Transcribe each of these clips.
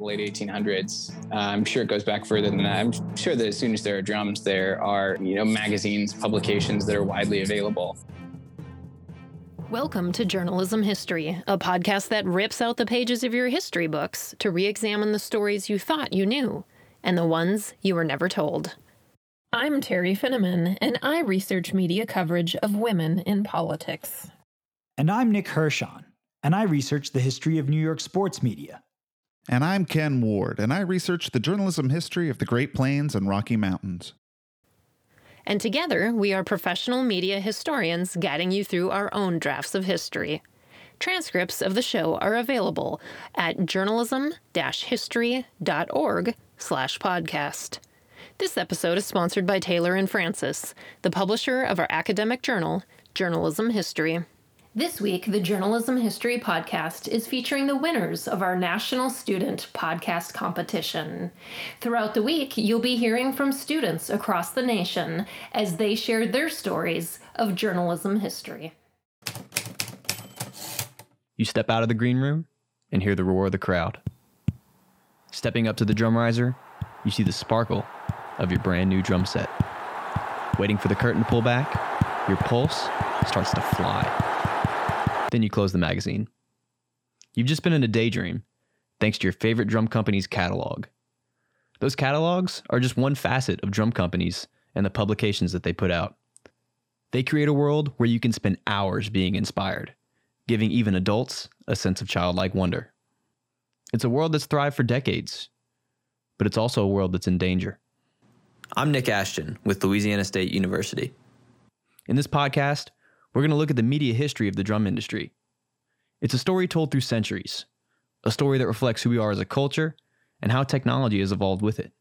the late 1800s. Uh, I'm sure it goes back further than that. I'm sure that as soon as there are drums, there are you know magazines, publications that are widely available. Welcome to Journalism History, a podcast that rips out the pages of your history books to re examine the stories you thought you knew and the ones you were never told. I'm Teri Finneman, and I research media coverage of women in politics. And I'm Nick Hirshon, and I research the history of New York sports media. And I'm Ken Ward, and I research the journalism history of the Great Plains and Rocky Mountains. And together, we are professional media historians guiding you through our own drafts of history. Transcripts of the show are available at journalism-history.org slash podcast. This episode is sponsored by Taylor and Francis, the publisher of our academic journal, Journalism History. This week, the Journalism History Podcast is featuring the winners of our National Student Podcast Competition. Throughout the week, you'll be hearing from students across the nation as they share their stories of journalism history. You step out of the green room and hear the roar of the crowd. Stepping up to the drum riser, you see the sparkle of your brand new drum set. Waiting for the curtain to pull back, your pulse starts to fly. Then you close the magazine. You've just been in a daydream, thanks to your favorite drum company's catalog. Those catalogs are just one facet of drum companies and the publications that they put out. They create a world where you can spend hours being inspired, giving even adults a sense of childlike wonder. It's a world that's thrived for decades, but it's also a world that's in danger. I'm Nick Ashton with Louisiana State University. In this podcast, we're going to look at the media history of the drum industry. It's a story told through centuries, a story that reflects who we are as a culture and how technology has evolved with it.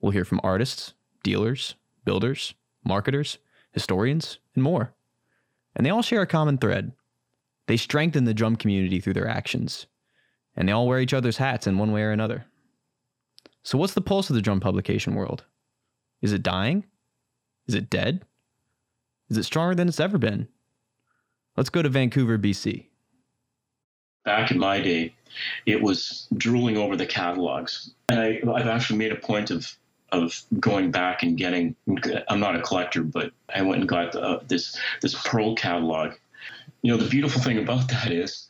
We'll hear from artists, dealers, builders, marketers, historians, and more. And they all share a common thread. They strengthen the drum community through their actions, and they all wear each other's hats in one way or another. So, what's the pulse of the drum publication world? Is it dying? Is it dead? Is it stronger than it's ever been? Let's go to Vancouver, BC. Back in my day, it was drooling over the catalogs. And I, I've actually made a point of of going back and getting. I'm not a collector, but I went and got uh, this this Pearl catalog. You know, the beautiful thing about that is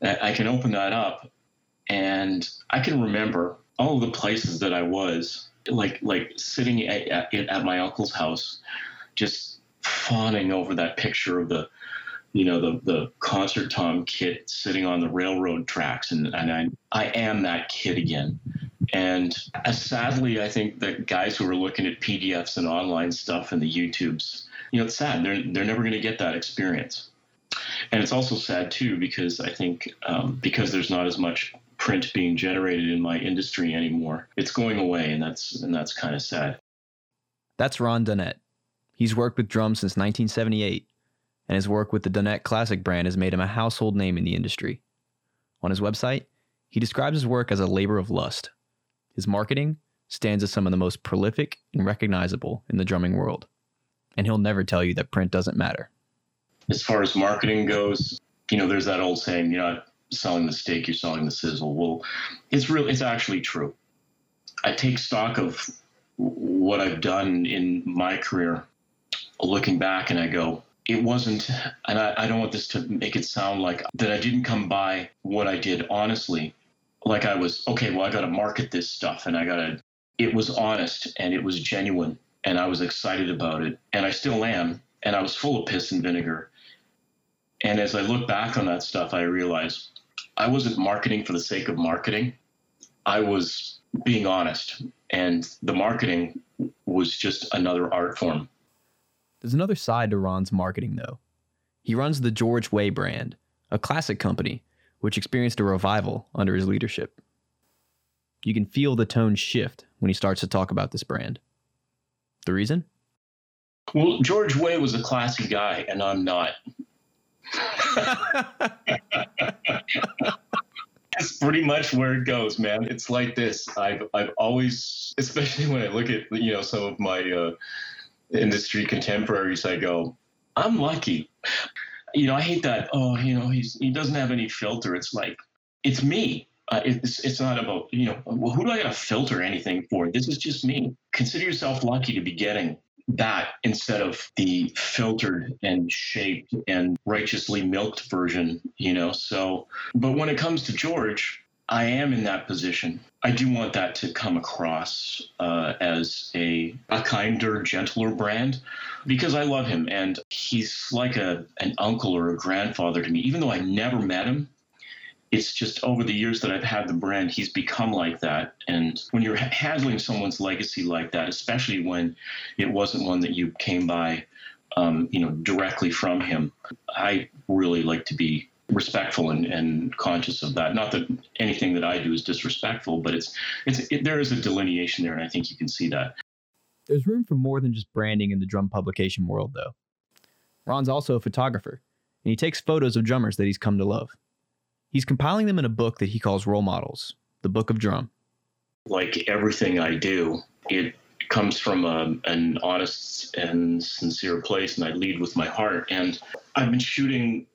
that I can open that up, and I can remember all the places that I was, like like sitting at, at, at my uncle's house, just fawning over that picture of the you know the the concert tom kit sitting on the railroad tracks and, and I, I am that kid again. And as sadly i think that guys who are looking at pdfs and online stuff and the youtubes you know it's sad. They're, they're never going to get that experience. And it's also sad too because i think um, because there's not as much print being generated in my industry anymore it's going away and that's and that's kind of sad. That's ron dunnett He's worked with drums since 1978, and his work with the Dunnett Classic brand has made him a household name in the industry. On his website, he describes his work as a labor of lust. His marketing stands as some of the most prolific and recognizable in the drumming world. And he'll never tell you that print doesn't matter. As far as marketing goes, you know, there's that old saying, you're not selling the steak, you're selling the sizzle. Well, it's real it's actually true. I take stock of what I've done in my career looking back and I go, it wasn't, and I, I don't want this to make it sound like that I didn't come by what I did honestly. Like I was, okay, well, I got to market this stuff and I got to, it was honest and it was genuine and I was excited about it. And I still am. And I was full of piss and vinegar. And as I look back on that stuff, I realize I wasn't marketing for the sake of marketing. I was being honest. And the marketing was just another art form. There's another side to Ron's marketing, though. He runs the George Way brand, a classic company which experienced a revival under his leadership. You can feel the tone shift when he starts to talk about this brand. The reason? Well, George Way was a classy guy, and I'm not. That's pretty much where it goes, man. It's like this. I've I've always, especially when I look at you know some of my uh, industry contemporaries, I go, I'm lucky. You know, I hate that. Oh, you know, he's he doesn't have any filter. It's like it's me. Uh, it's it's not about you know well, who do I got to filter anything for? This is just me. Consider yourself lucky to be getting that instead of the filtered and shaped and righteously milked version, you know. So, but when it comes to George, I am in that position. I do want that to come across uh, as a a kinder, gentler brand because I love him and he's like a an uncle or a grandfather to me. Even though I never met him, it's just over the years that I've had the brand, he's become like that. And when you're handling someone's legacy like that, especially when it wasn't one that you came by, um, you know, directly from him, I really like to be respectful and, and conscious of that. Not that anything that I do is disrespectful, but it's it's it, there is a delineation there, and I think you can see that. There's room for more than just branding in the drum publication world, though. Ron's also a photographer, and he takes photos of drummers that he's come to love. He's compiling them in a book that he calls Role Models, the Book of Drum. Like everything I do, it comes from a, an honest and sincere place, and I lead with my heart. And I've been shooting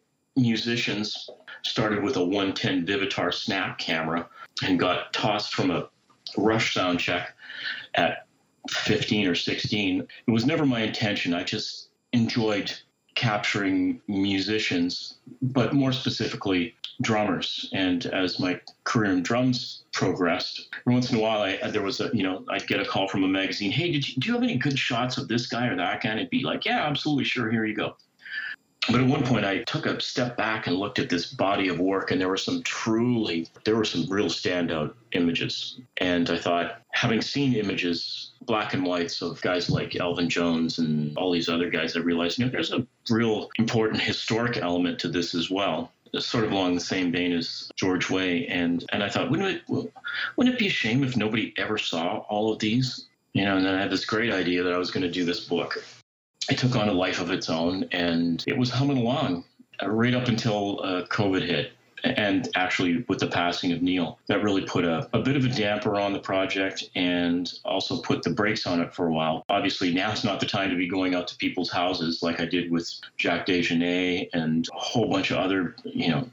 musicians, started with a 110 Vivitar snap camera, and got tossed from a rush sound check at 15 or 16. It was never my intention. I just enjoyed capturing musicians, but more specifically, drummers. And as my career in drums progressed, once in a while, I, there was a, you know, I'd get a call from a magazine. Hey, did you, do you have any good shots of this guy or that guy? And it'd be like, yeah, absolutely, sure, here you go. But at one point, I took a step back and looked at this body of work, and there were some truly, there were some real standout images. And I thought, having seen images, black and whites of guys like Elvin Jones and all these other guys, I realized, you know, there's a real important historic element to this as well. Sort of along the same vein as George Way, and and I thought, wouldn't it wouldn't it be a shame if nobody ever saw all of these? You know, and then I had this great idea that I was going to do this book it took on a life of its own and it was humming along uh, right up until uh, COVID hit. And actually, with the passing of Neil, that really put a, a bit of a damper on the project and also put the brakes on it for a while. Obviously, now is not the time to be going out to people's houses like I did with Jack DeJohnette and a whole bunch of other, you know,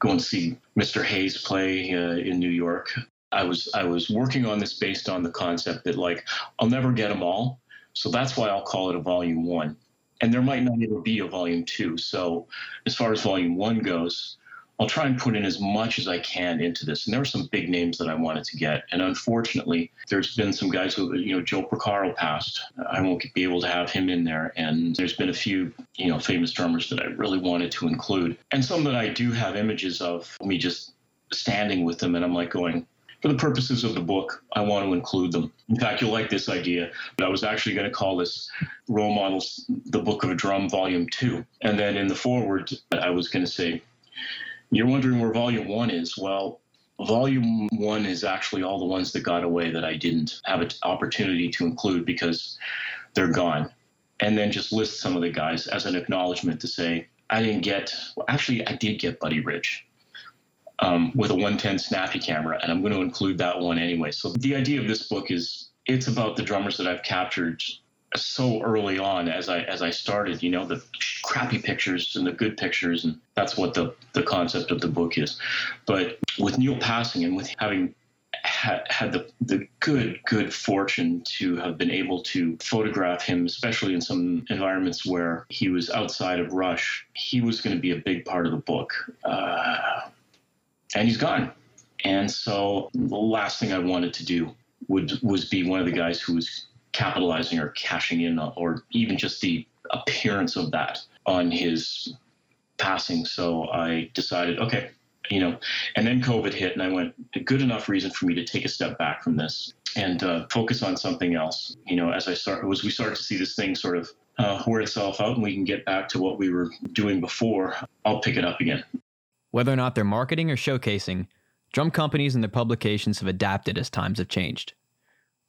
going to see Mr. Haynes play uh, in New York. I was I was working on this based on the concept that like I'll never get them all, so that's why I'll call it a volume one. And there might not ever be a volume two. So as far as volume one goes, I'll try and put in as much as I can into this. And there were some big names that I wanted to get. And unfortunately, there's been some guys who, you know, Joe Porcaro passed. I won't be able to have him in there. And there's been a few, you know, famous drummers that I really wanted to include. And some that I do have images of me just standing with them. And I'm like going, for the purposes of the book, I want to include them. In fact, you'll like this idea. But I was actually going to call this Role Models, the Book of a Drum, Volume 2. And then in the foreword, I was going to say, You're wondering where Volume 1 is? Well, Volume 1 is actually all the ones that got away that I didn't have an opportunity to include because they're gone. And then just list some of the guys as an acknowledgement to say, I didn't get, well, actually, I did get Buddy Rich um, with a 110 snappy camera, and I'm going to include that one anyway. So the idea of this book is it's about the drummers that I've captured so early on as I as I started. You know, the crappy pictures and the good pictures, and that's what the the concept of the book is. But with Neil passing and with having had, had the, the good, good fortune to have been able to photograph him, especially in some environments where he was outside of Rush. He was going to be a big part of the book. Uh, and he's gone. And so the last thing I wanted to do would was be one of the guys who was capitalizing or cashing in or even just the appearance of that on his passing. So I decided, okay, you know, and then COVID hit, and I went, a good enough reason for me to take a step back from this and uh, focus on something else. You know, as I start, as we start to see this thing sort of uh, itself out, and we can get back to what we were doing before, I'll pick it up again. Whether or not they're marketing or showcasing, drum companies and their publications have adapted as times have changed.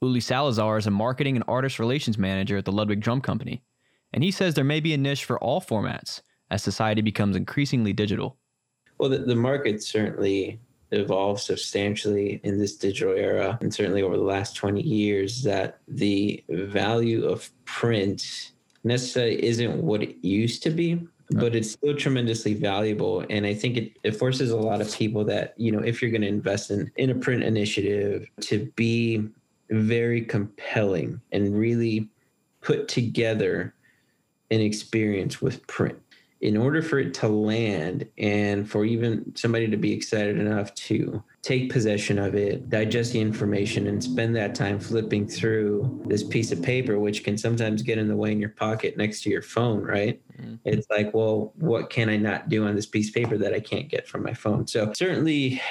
Uli Salazar is a marketing and artist relations manager at the Ludwig Drum Company, and he says there may be a niche for all formats as society becomes increasingly digital. Well, the, the market certainly evolved substantially in this digital era, and certainly over the last 20 years, that the value of print necessarily isn't what it used to be but it's still tremendously valuable. And I think it, it forces a lot of people that, you know, if you're going to invest in, in a print initiative to be very compelling and really put together an experience with print in order for it to land and for even somebody to be excited enough to take possession of it, digest the information, and spend that time flipping through this piece of paper, which can sometimes get in the way in your pocket next to your phone, right? Mm-hmm. It's like, well, what can I not do on this piece of paper that I can't get from my phone? So, certainly,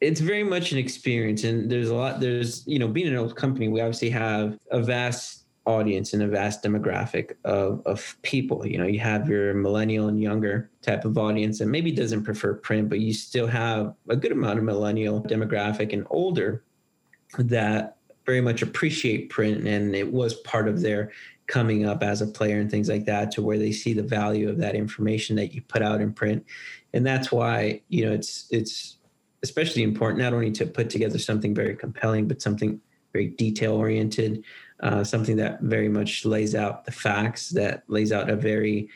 it's very much an experience and there's a lot there's you know being an old company we obviously have a vast audience and a vast demographic of, of people. You know, you have your millennial and younger type of audience and maybe doesn't prefer print, but you still have a good amount of millennial demographic and older that very much appreciate print and it was part of their coming up as a player and things like that to where they see the value of that information that you put out in print and that's why you know it's it's especially important not only to put together something very compelling but something very detail oriented uh, something that very much lays out the facts, that lays out a very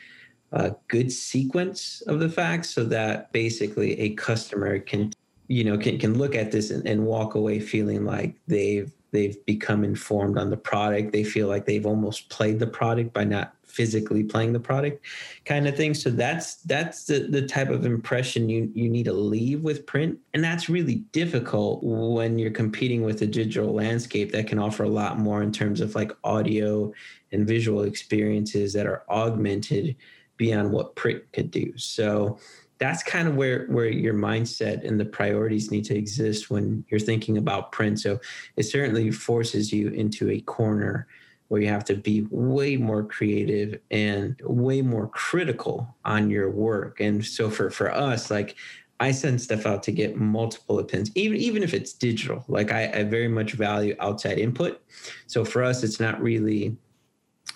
uh, good sequence of the facts, so that basically a customer can, you know, can can look at this and, and walk away feeling like they've they've become informed on the product. They feel like they've almost played the product by not physically playing the product kind of thing. So that's that's the, the type of impression you you need to leave with print. And that's really difficult when you're competing with a digital landscape that can offer a lot more in terms of like audio and visual experiences that are augmented beyond what print could do. So that's kind of where where your mindset and the priorities need to exist when you're thinking about print. So it certainly forces you into a corner where you have to be way more creative and way more critical on your work. And so for for us, like I send stuff out to get multiple opinions, even even if it's digital. Like I, I very much value outside input. So for us, it's not really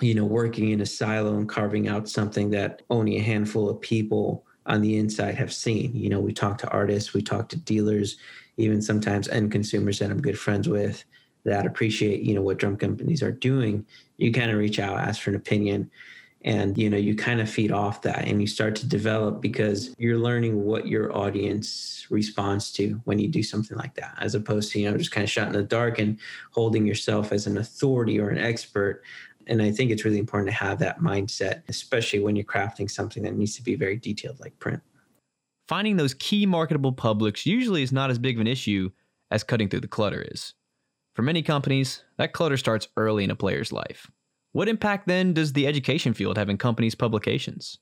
you know working in a silo and carving out something that only a handful of people on the inside have seen you know we talk to artists we talk to dealers even sometimes end consumers that i'm good friends with that appreciate you know what drum companies are doing you kind of reach out ask for an opinion and you know you kind of feed off that and you start to develop because you're learning what your audience responds to when you do something like that as opposed to you know just kind of shot in the dark and holding yourself as an authority or an expert. And i think it's really important to have that mindset especially when you're crafting something that needs to be very detailed like print. Finding those key marketable publics usually is not as big of an issue as cutting through the clutter is for many companies, that clutter starts early in a player's life. What impact then does the education field have in companies' publications?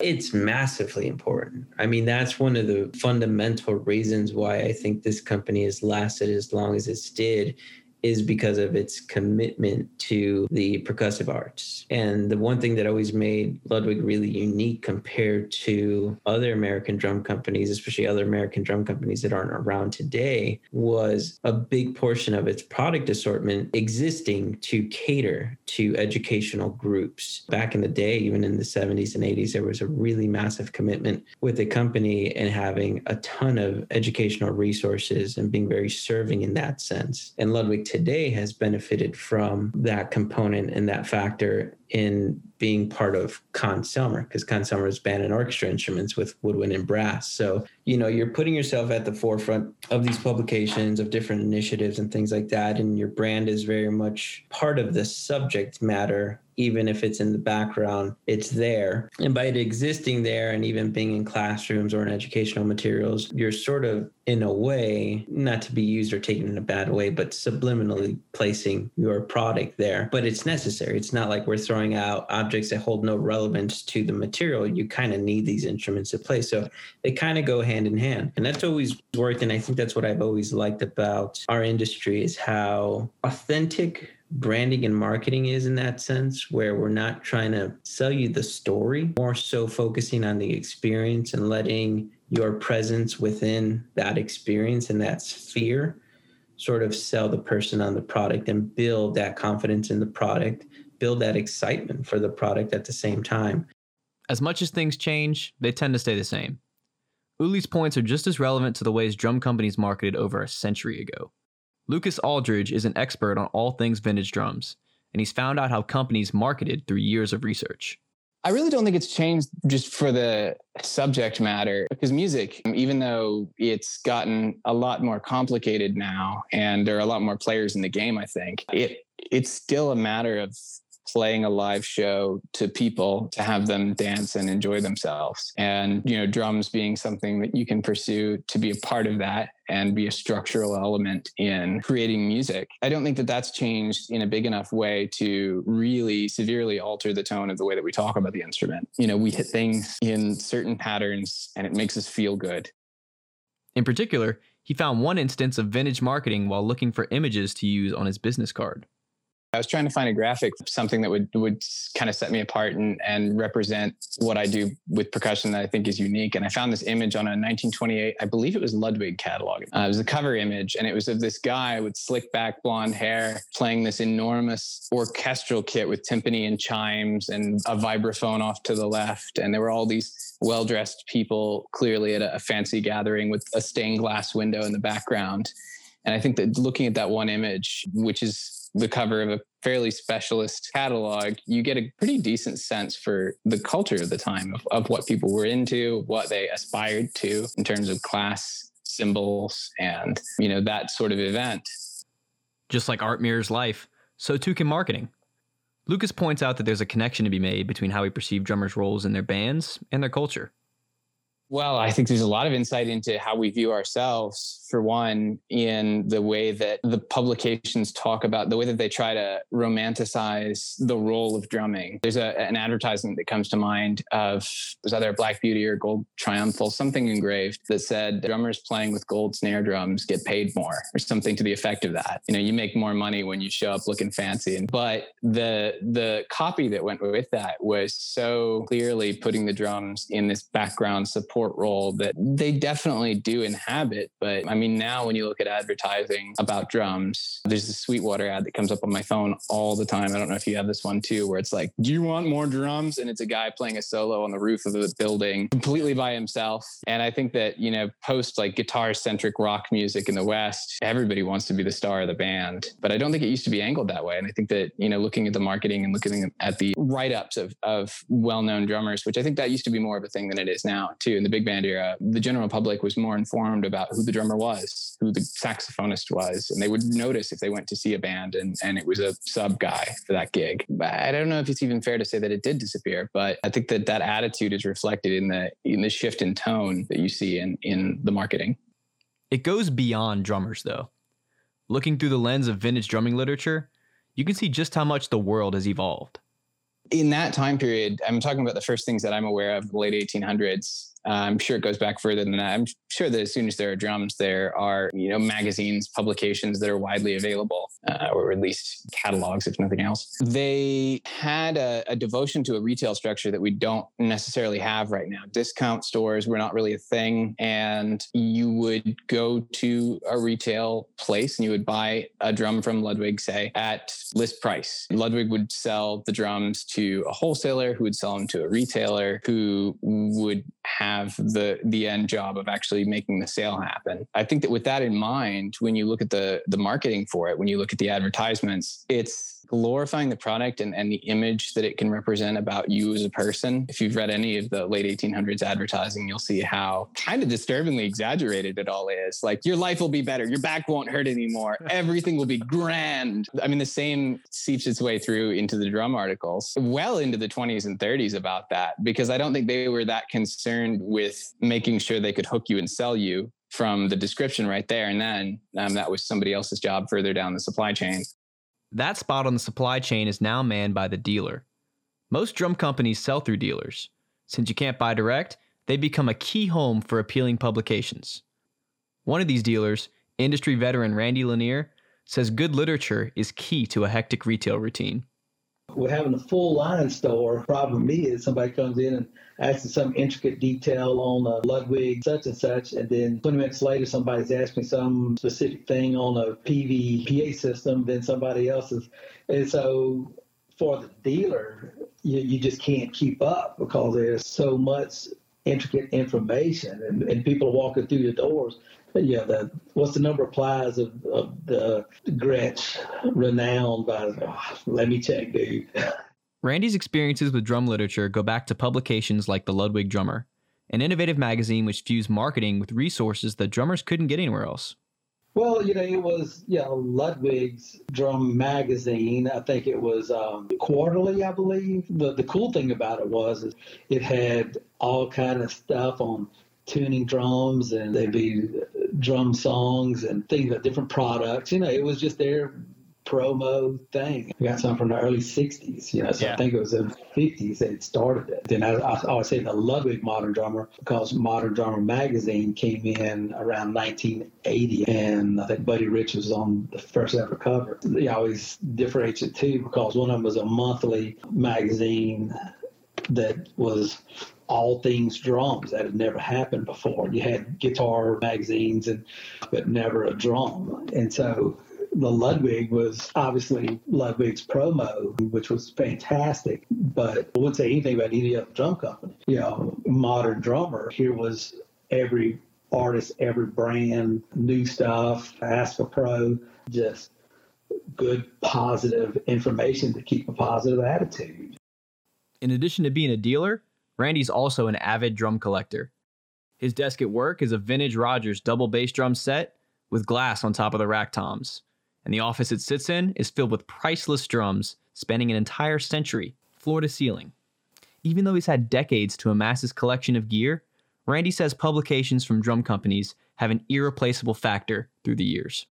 It's massively important. I mean, that's one of the fundamental reasons why I think this company has lasted as long as it's did is because of its commitment to the percussive arts. And the one thing that always made Ludwig really unique compared to other American drum companies, especially other American drum companies that aren't around today, was a big portion of its product assortment existing to cater to educational groups. Back in the day, even in the 70s and 80s, there was a really massive commitment with the company and having a ton of educational resources and being very serving in that sense. And Ludwig today has benefited from that component and that factor in being part of Conn-Selmer because Conn-Selmer is band and orchestra instruments with woodwind and brass. So, you know, you're putting yourself at the forefront of these publications, of different initiatives and things like that. And your brand is very much part of the subject matter even if it's in the background, it's there. And by it existing there and even being in classrooms or in educational materials, you're sort of, in a way, not to be used or taken in a bad way, but subliminally placing your product there. But it's necessary. It's not like we're throwing out objects that hold no relevance to the material. You kind of need these instruments to play. So they kind of go hand in hand. And that's always worked. And I think that's what I've always liked about our industry is how authentic branding and marketing is in that sense, where we're not trying to sell you the story, more so focusing on the experience and letting your presence within that experience and that sphere sort of sell the person on the product and build that confidence in the product, build that excitement for the product at the same time. As much as things change, they tend to stay the same. Uli's points are just as relevant to the ways drum companies marketed over a century ago. Lucas Aldridge is an expert on all things vintage drums, and he's found out how companies marketed through years of research. I really don't think it's changed just for the subject matter because music, even though it's gotten a lot more complicated now and there are a lot more players in the game, I think it it's still a matter of playing a live show to people to have them dance and enjoy themselves. And, you know, drums being something that you can pursue to be a part of that and be a structural element in creating music. I don't think that that's changed in a big enough way to really severely alter the tone of the way that we talk about the instrument. You know, we hit things in certain patterns and it makes us feel good. In particular, he found one instance of vintage marketing while looking for images to use on his business card. I was trying to find a graphic, something that would would kind of set me apart and and represent what I do with percussion that I think is unique. And I found this image on a 1928, I believe it was Ludwig catalog. Uh, it was a cover image, and it was of this guy with slick back blonde hair playing this enormous orchestral kit with timpani and chimes and a vibraphone off to the left. And there were all these well dressed people, clearly at a, a fancy gathering with a stained glass window in the background. And I think that looking at that one image, which is the cover of a fairly specialist catalog, you get a pretty decent sense for the culture of the time of, of what people were into, what they aspired to in terms of class symbols and, you know, that sort of event. Just like art mirrors life, so too can marketing. Lucas points out that there's a connection to be made between how we perceive drummers' roles in their bands and their culture. Well, I think there's a lot of insight into how we view ourselves, for one, in the way that the publications talk about the way that they try to romanticize the role of drumming. There's a, an advertisement that comes to mind of was either Black Beauty or Gold Triumphal, something engraved that said drummers playing with gold snare drums get paid more, or something to the effect of that. You know, you make more money when you show up looking fancy. But the the copy that went with that was so clearly putting the drums in this background support support role that they definitely do inhabit. But I mean, now when you look at advertising about drums, there's a Sweetwater ad that comes up on my phone all the time. I don't know if you have this one too, where it's like, do you want more drums? And it's a guy playing a solo on the roof of the building completely by himself. And I think that, you know, post like guitar centric rock music in the West, everybody wants to be the star of the band. But I don't think it used to be angled that way. And I think that, you know, looking at the marketing and looking at the write ups of, of well known drummers, which I think that used to be more of a thing than it is now too. In the big band era, the general public was more informed about who the drummer was, who the saxophonist was, and they would notice if they went to see a band and, and it was a sub guy for that gig. But I don't know if it's even fair to say that it did disappear, but I think that that attitude is reflected in the in the shift in tone that you see in in the marketing. It goes beyond drummers though. Looking through the lens of vintage drumming literature, you can see just how much the world has evolved. In that time period, I'm talking about the first things that I'm aware of, the late 1800s uh, I'm sure it goes back further than that. I'm sure that as soon as there are drums, there are you know magazines, publications that are widely available, uh, or at least catalogs, if nothing else. They had a, a, devotion to a retail structure that we don't necessarily have right now. Discount stores were not really a thing, and you would go to a retail place and you would buy a drum from Ludwig, say at list price. Ludwig would sell the drums to a wholesaler, who would sell them to a retailer, who would have have the the end job of actually making the sale happen. I think that with that in mind, when you look at the the marketing for it, when you look at the advertisements, it's glorifying the product and, and the image that it can represent about you as a person. If you've read any of the late 1800s advertising, you'll see how kind of disturbingly exaggerated it all is. Like, your life will be better, your back won't hurt anymore, everything will be grand. I mean, the same seeps its way through into the drum articles, well into the 20s and 30s about that, because I don't think they were that concerned with making sure they could hook you and sell you from the description right there and then um, that was somebody else's job further down the supply chain that spot on the supply chain is now manned by the dealer. Most drum companies sell through dealers. Since you can't buy direct, they become a key home for appealing publications. One of these dealers, industry veteran Randy Lanier, says good literature is key to a hectic retail routine. We're having a full line store. Problem is, somebody comes in and asks some intricate detail on a Ludwig such and such, and then 20 minutes later, somebody's asking some specific thing on a PVPA system, then somebody else's. And so for the dealer, you, you just can't keep up because there's so much intricate information and, and people are walking through the doors yeah, the what's the number of plies of, of the Gretsch renowned by? Oh, let me check, dude. Randy's experiences with drum literature go back to publications like the Ludwig Drummer, an innovative magazine which fused marketing with resources that drummers couldn't get anywhere else. Well, you know, it was, you know, Ludwig's drum magazine. I think it was um, quarterly, I believe. The, the cool thing about it was it had all kind of stuff on tuning drums and they'd be uh, drum songs and things about different products. You know, it was just their promo thing. We got some from the early 60s, you know, so Yeah. I think it was in the 50s that had started it. Then I, I always say the Ludwig Modern Drummer because Modern Drummer magazine came in around 1980 and I think Buddy Rich was on the first ever cover. They always differentiates it too because one of them was a monthly magazine that was all things drums that had never happened before. You had guitar magazines and but never a drum. And so the Ludwig was obviously Ludwig's promo, which was fantastic. But I wouldn't say anything about any other drum company. You know, modern drummer, here was every artist, every brand, new stuff, Ask a Pro, just good positive information to keep a positive attitude. In addition to being a dealer, Randy's also an avid drum collector. His desk at work is a vintage Rogers double bass drum set with glass on top of the rack toms, and the office it sits in is filled with priceless drums spanning an entire century, floor to ceiling. Even though he's had decades to amass his collection of gear, Randy says publications from drum companies have an irreplaceable factor through the years.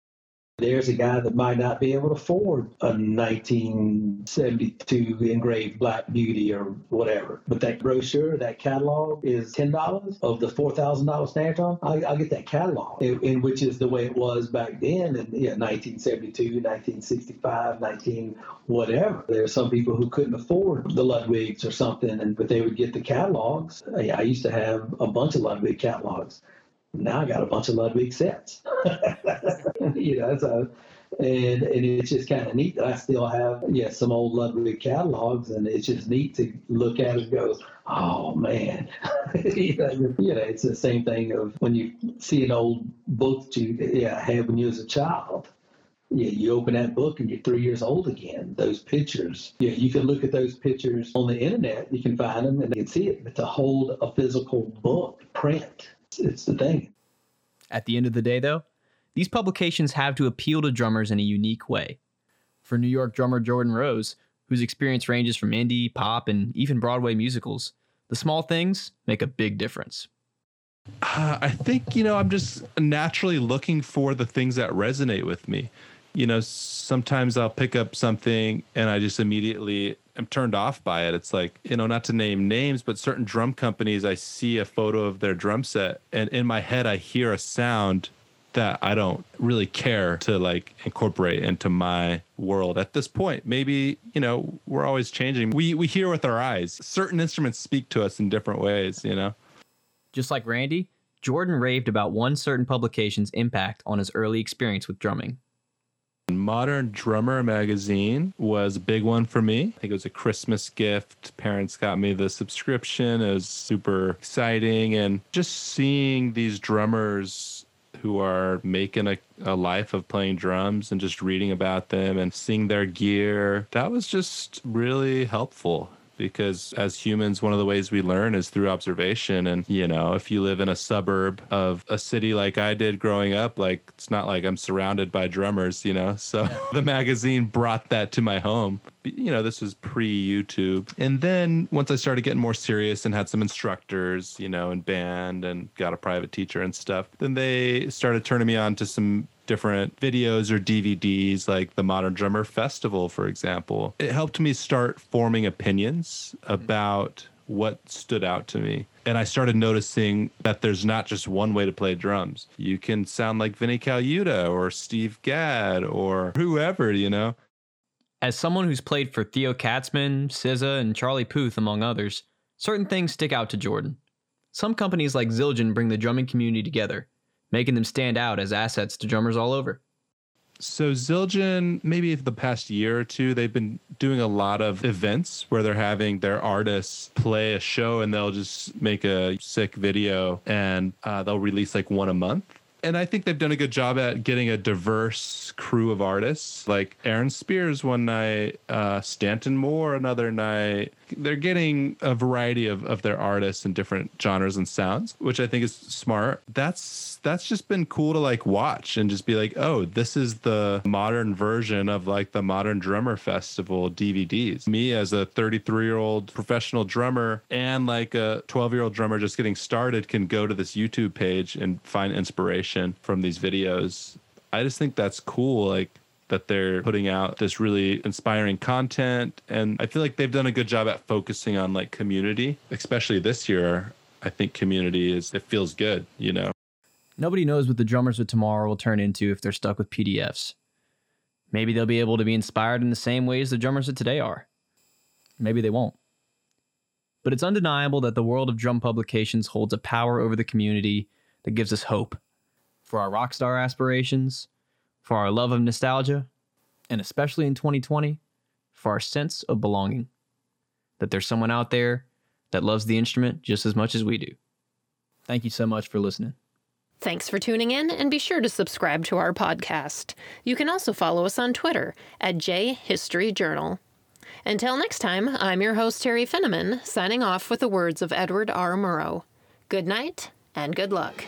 There's a guy that might not be able to afford a 1972 engraved Black Beauty or whatever. But that brochure, that catalog is $10 of the $4,000 snare on. I, I'll get that catalog, in which is the way it was back then in yeah, 1972, 1965, 19 whatever. There are some people who couldn't afford the Ludwigs or something, and but they would get the catalogs. I, I used to have a bunch of Ludwig catalogs. Now I got a bunch of Ludwig sets. you know, so and and it's just kind of neat that I still have yeah some old Ludwig catalogs, and it's just neat to look at and go, oh man, you, know, it's the same thing of when you see an old book that you yeah had when you was a child. Yeah, you open that book and you're three years old again. Those pictures, yeah, you can look at those pictures on the internet. You can find them and you can see it. But to hold a physical book, print, it's the thing. At the end of the day, though, these publications have to appeal to drummers in a unique way. For New York drummer Jordan Rose, whose experience ranges from indie, pop, and even Broadway musicals, the small things make a big difference. Uh, I think, you know, I'm just naturally looking for the things that resonate with me. You know, sometimes I'll pick up something and I just immediately am turned off by it. It's like, you know, not to name names, but certain drum companies, I see a photo of their drum set and in my head, I hear a sound that I don't really care to like incorporate into my world at this point. Maybe, you know, we're always changing. We we hear with our eyes. Certain instruments speak to us in different ways, you know. Just like Randy, Jordan raved about one certain publication's impact on his early experience with drumming. Modern Drummer magazine was a big one for me. I think it was a Christmas gift. Parents got me the subscription. It was super exciting. And just seeing these drummers who are making a, a life of playing drums and just reading about them and seeing their gear, that was just really helpful because as humans one of the ways we learn is through observation. And you know if you live in a suburb of a city like I did growing up like it's not like I'm surrounded by drummers you know? So the magazine brought that to my home. You know this was pre YouTube and then once I started getting more serious and had some instructors you know in band and got a private teacher and stuff then they started turning me on to some different videos or DVDs like the Modern Drummer Festival, for example. It helped me start forming opinions mm-hmm. about what stood out to me. And I started noticing that there's not just one way to play drums. You can sound like Vinnie Colaiuta or Steve Gadd or whoever, you know? As someone who's played for Theo Katzman, SZA, and Charlie Puth, among others, certain things stick out to Jordan. Some companies like Zildjian bring the drumming community together, making them stand out as assets to drummers all over. So Zildjian, maybe the past year or two, they've been doing a lot of events where they're having their artists play a show and they'll just make a sick video and uh, they'll release like one a month. And I think they've done a good job at getting a diverse crew of artists, like Aaron Spears one night, uh, Stanton Moore another night. They're getting a variety of, of their artists in different genres and sounds, which I think is smart. That's that's just been cool to like watch and just be like, oh, this is the modern version of like the Modern Drummer Festival DVDs. Me as a 33 year old professional drummer and like a 12 year old drummer just getting started can go to this YouTube page and find inspiration from these videos. I just think that's cool. Like, that they're putting out this really inspiring content and i feel like they've done a good job at focusing on like community especially this year i think community is it feels good you know Nobody knows what the drummers of tomorrow will turn into if they're stuck with PDFs. Maybe they'll be able to be inspired in the same ways the drummers of today are. Maybe they won't. But it's undeniable that the world of drum publications holds a power over the community that gives us hope for our rock star aspirations, for our love of nostalgia, and especially in 2020, for our sense of belonging. That there's someone out there that loves the instrument just as much as we do. Thank you so much for listening. Thanks for tuning in, and be sure to subscribe to our podcast. You can also follow us on Twitter at JHistoryJournal. Until next time, I'm your host, Teri Finneman, signing off with the words of Edward R. Murrow. Good night and good luck.